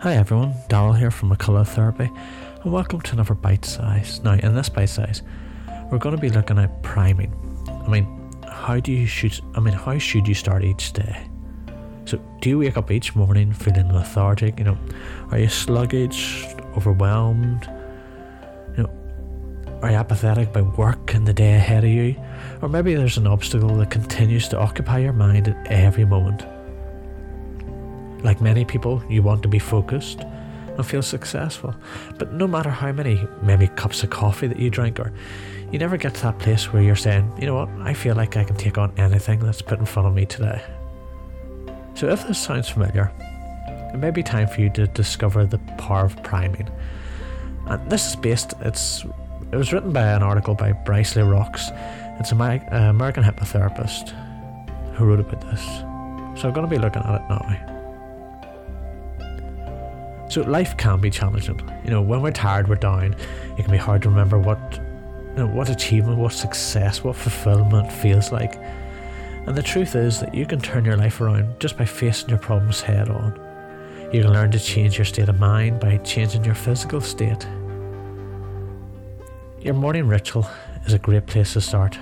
Hi everyone, Darryl here from McCullagh Therapy, and welcome to another bite size. Now, in this bite size, we're going to be looking at priming. I mean, how do you should? I mean, how should you start each day? So, do you wake up each morning feeling lethargic? You know, are you sluggish, overwhelmed? You know, are you apathetic by work and the day ahead of you? Or maybe there's an obstacle that continues to occupy your mind at every moment. Like many people, you want to be focused and feel successful. But no matter how many, maybe cups of coffee that you drink, or you never get to that place where you're saying, you know what, I feel like I can take on anything that's put in front of me today. So if this sounds familiar, it may be time for you to discover the power of priming. And this is based, it's it was written by an article by Bryce Lee Rocks. It's an uh, American hypnotherapist who wrote about this. So I'm going to be looking at it now. So life can be challenging. You know, when we're tired, we're down. It can be hard to remember what, you know, what achievement, what success, what fulfillment feels like. And the truth is that you can turn your life around just by facing your problems head on. You can learn to change your state of mind by changing your physical state. Your morning ritual is a great place to start.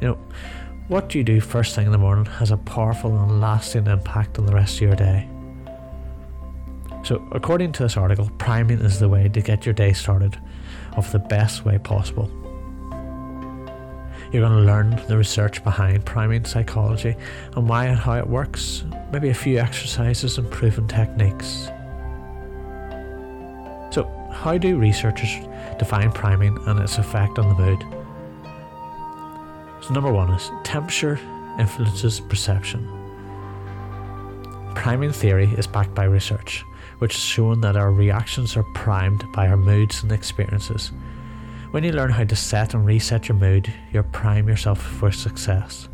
You know, what you do first thing in the morning has a powerful and lasting impact on the rest of your day. So, according to this article, priming is the way to get your day started of the best way possible. You're going to learn the research behind priming psychology and why and how it works, maybe a few exercises and proven techniques. So, how do researchers define priming and its effect on the mood? So, number one is temperature influences perception. Priming theory is backed by research which has shown that our reactions are primed by our moods and experiences. When you learn how to set and reset your mood, you prime yourself for success.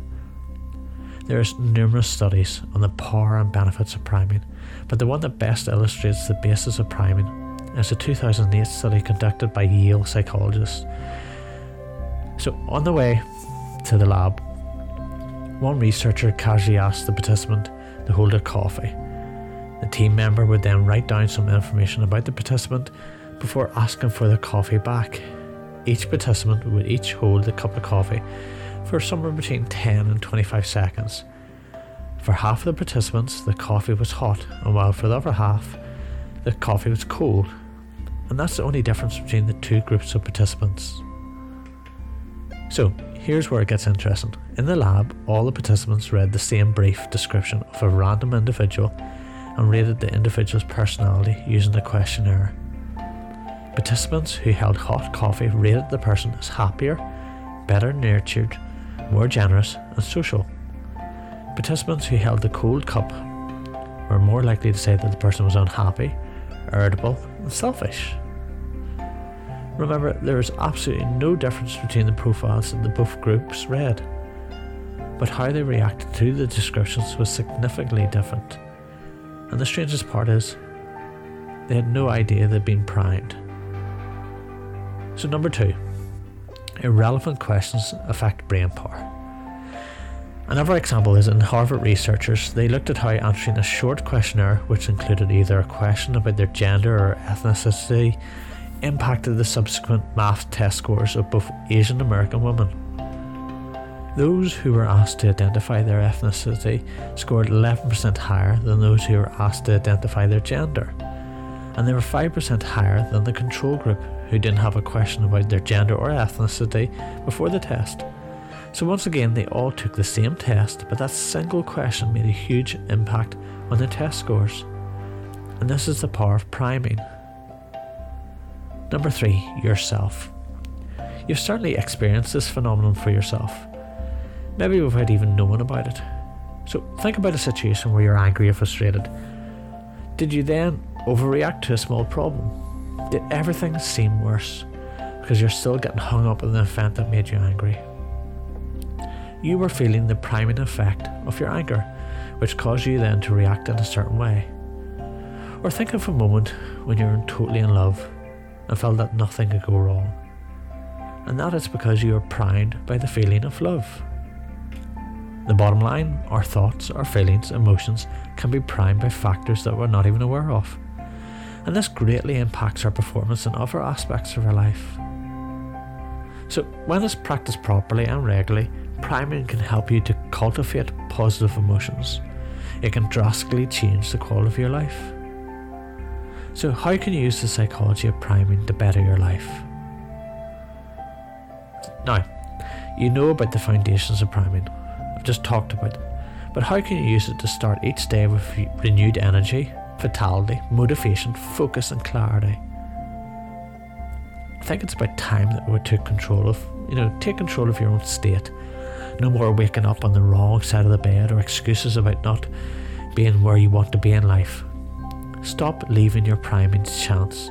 There are numerous studies on the power and benefits of priming, but the one that best illustrates the basis of priming is a 2008 study conducted by Yale psychologists. So, on the way to the lab, one researcher casually asked the participant to hold a coffee the team member would then write down some information about the participant before asking for their coffee back. Each participant would each hold the cup of coffee for somewhere between 10 and 25 seconds. For half of the participants, the coffee was hot, and while for the other half, the coffee was cold. And that's the only difference between the two groups of participants. So, here's where it gets interesting. In the lab, all the participants read the same brief description of a random individual and rated the individual's personality using the questionnaire. Participants who held hot coffee rated the person as happier, better nurtured, more generous, and social. Participants who held the cold cup were more likely to say that the person was unhappy, irritable, and selfish. Remember, there is absolutely no difference between the profiles that the both groups read, but how they reacted to the descriptions was significantly different. And the strangest part is, they had no idea they'd been primed. So, number two, irrelevant questions affect brain power. Another example is in Harvard researchers, they looked at how answering a short questionnaire, which included either a question about their gender or ethnicity, impacted the subsequent math test scores of both Asian American women. Those who were asked to identify their ethnicity scored 11% higher than those who were asked to identify their gender, and they were 5% higher than the control group who didn't have a question about their gender or ethnicity before the test. So, once again, they all took the same test, but that single question made a huge impact on the test scores. And this is the power of priming. Number three, yourself. You've certainly experienced this phenomenon for yourself maybe without even knowing about it. So think about a situation where you're angry or frustrated. Did you then overreact to a small problem? Did everything seem worse because you're still getting hung up on the event that made you angry? You were feeling the priming effect of your anger, which caused you then to react in a certain way. Or think of a moment when you were totally in love and felt that nothing could go wrong. And that is because you were primed by the feeling of love. The bottom line our thoughts, our feelings, emotions can be primed by factors that we're not even aware of. and this greatly impacts our performance in other aspects of our life. So, when it's practiced properly and regularly, priming can help you to cultivate positive emotions. It can drastically change the quality of your life. So, how can you use the psychology of priming to better your life? Now, you know about the foundations of priming. Just talked about. But how can you use it to start each day with renewed energy, vitality, motivation, focus, and clarity? I think it's about time that we took control of, you know, take control of your own state. No more waking up on the wrong side of the bed or excuses about not being where you want to be in life. Stop leaving your priming chance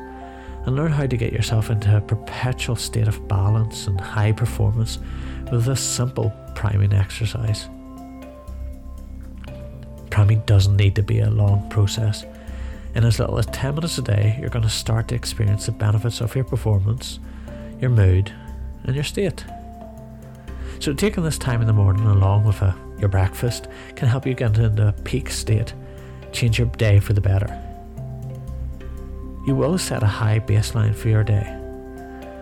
and learn how to get yourself into a perpetual state of balance and high performance with this simple priming exercise. Priming doesn't need to be a long process. In as little as 10 minutes a day, you're going to start to experience the benefits of your performance, your mood, and your state. So, taking this time in the morning along with a, your breakfast can help you get into a peak state, change your day for the better. You will set a high baseline for your day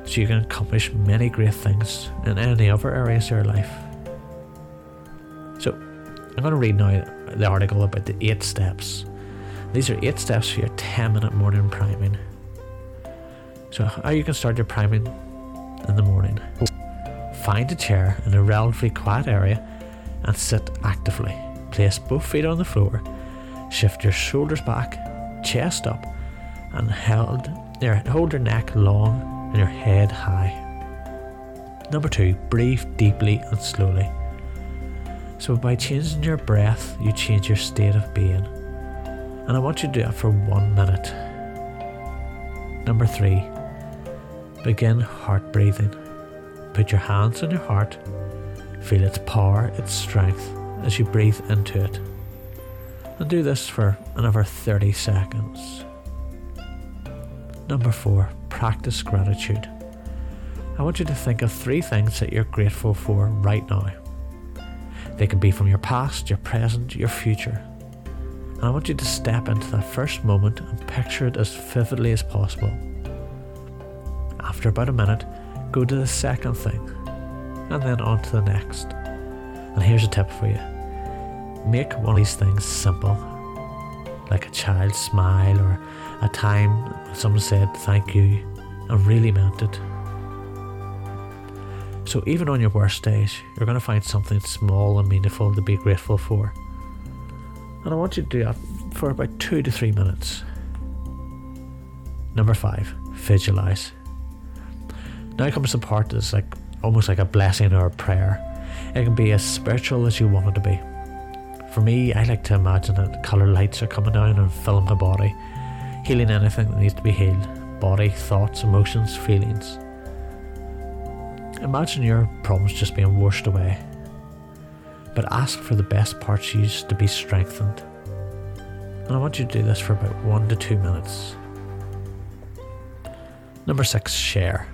so you can accomplish many great things in any other areas of your life. I'm going to read now the article about the eight steps. These are eight steps for your 10 minute morning priming. So, how you can start your priming in the morning. Find a chair in a relatively quiet area and sit actively. Place both feet on the floor, shift your shoulders back, chest up, and held there, hold your neck long and your head high. Number two, breathe deeply and slowly. So by changing your breath, you change your state of being. And I want you to do that for one minute. Number three, begin heart breathing. Put your hands on your heart, feel its power, its strength as you breathe into it. And do this for another 30 seconds. Number four, practice gratitude. I want you to think of three things that you're grateful for right now. They can be from your past, your present, your future. And I want you to step into that first moment and picture it as vividly as possible. After about a minute, go to the second thing, and then on to the next. And here's a tip for you make one of these things simple, like a child's smile or a time someone said thank you and really meant it. So, even on your worst days, you're going to find something small and meaningful to be grateful for. And I want you to do that for about two to three minutes. Number five, visualize. Now comes the part that's like almost like a blessing or a prayer. It can be as spiritual as you want it to be. For me, I like to imagine that colour lights are coming down and filling my body healing anything that needs to be healed body, thoughts, emotions, feelings. Imagine your problems just being washed away, but ask for the best parts used to be strengthened. And I want you to do this for about one to two minutes. Number six, share.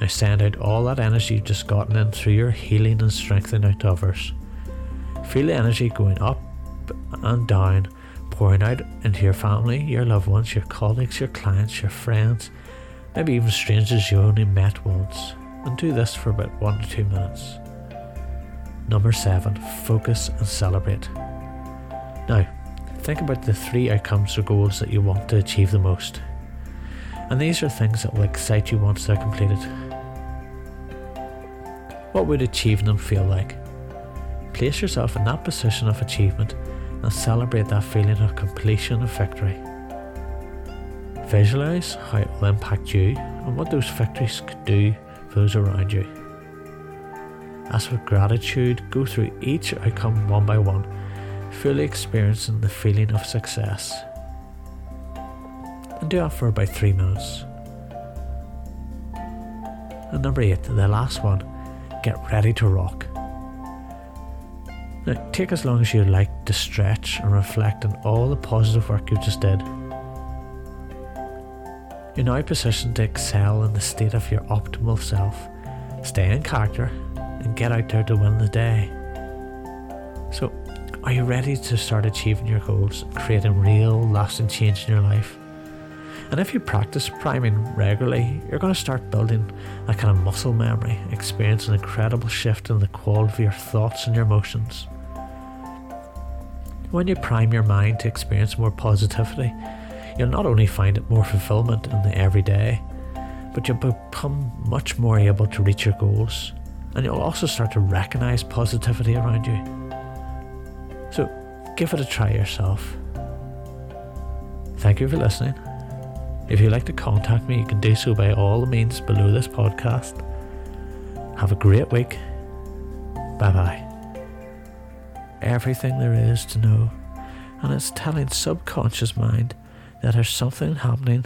Now send out all that energy you've just gotten in through your healing and strengthening out to others. Feel the energy going up and down pouring out into your family, your loved ones, your colleagues, your clients, your friends, maybe even strangers you only met once, and do this for about one to two minutes. Number seven, focus and celebrate. Now, think about the three outcomes or goals that you want to achieve the most. And these are things that will excite you once they're completed. What would achieving them feel like? Place yourself in that position of achievement and celebrate that feeling of completion and victory. Visualize how it will impact you and what those victories could do those around you. As for gratitude, go through each outcome one by one, fully experiencing the feeling of success. And do that for about three minutes. And number eight, the last one, get ready to rock. Now, take as long as you like to stretch and reflect on all the positive work you've just did. You're now positioned to excel in the state of your optimal self. Stay in character and get out there to win the day. So, are you ready to start achieving your goals creating real, lasting change in your life? And if you practice priming regularly, you're going to start building a kind of muscle memory, experience an incredible shift in the quality of your thoughts and your emotions. When you prime your mind to experience more positivity, you'll not only find it more fulfillment in the everyday, but you'll become much more able to reach your goals, and you'll also start to recognize positivity around you. So give it a try yourself. Thank you for listening. If you'd like to contact me, you can do so by all the means below this podcast. Have a great week. Bye bye. Everything there is to know, and it's telling subconscious mind that there's something happening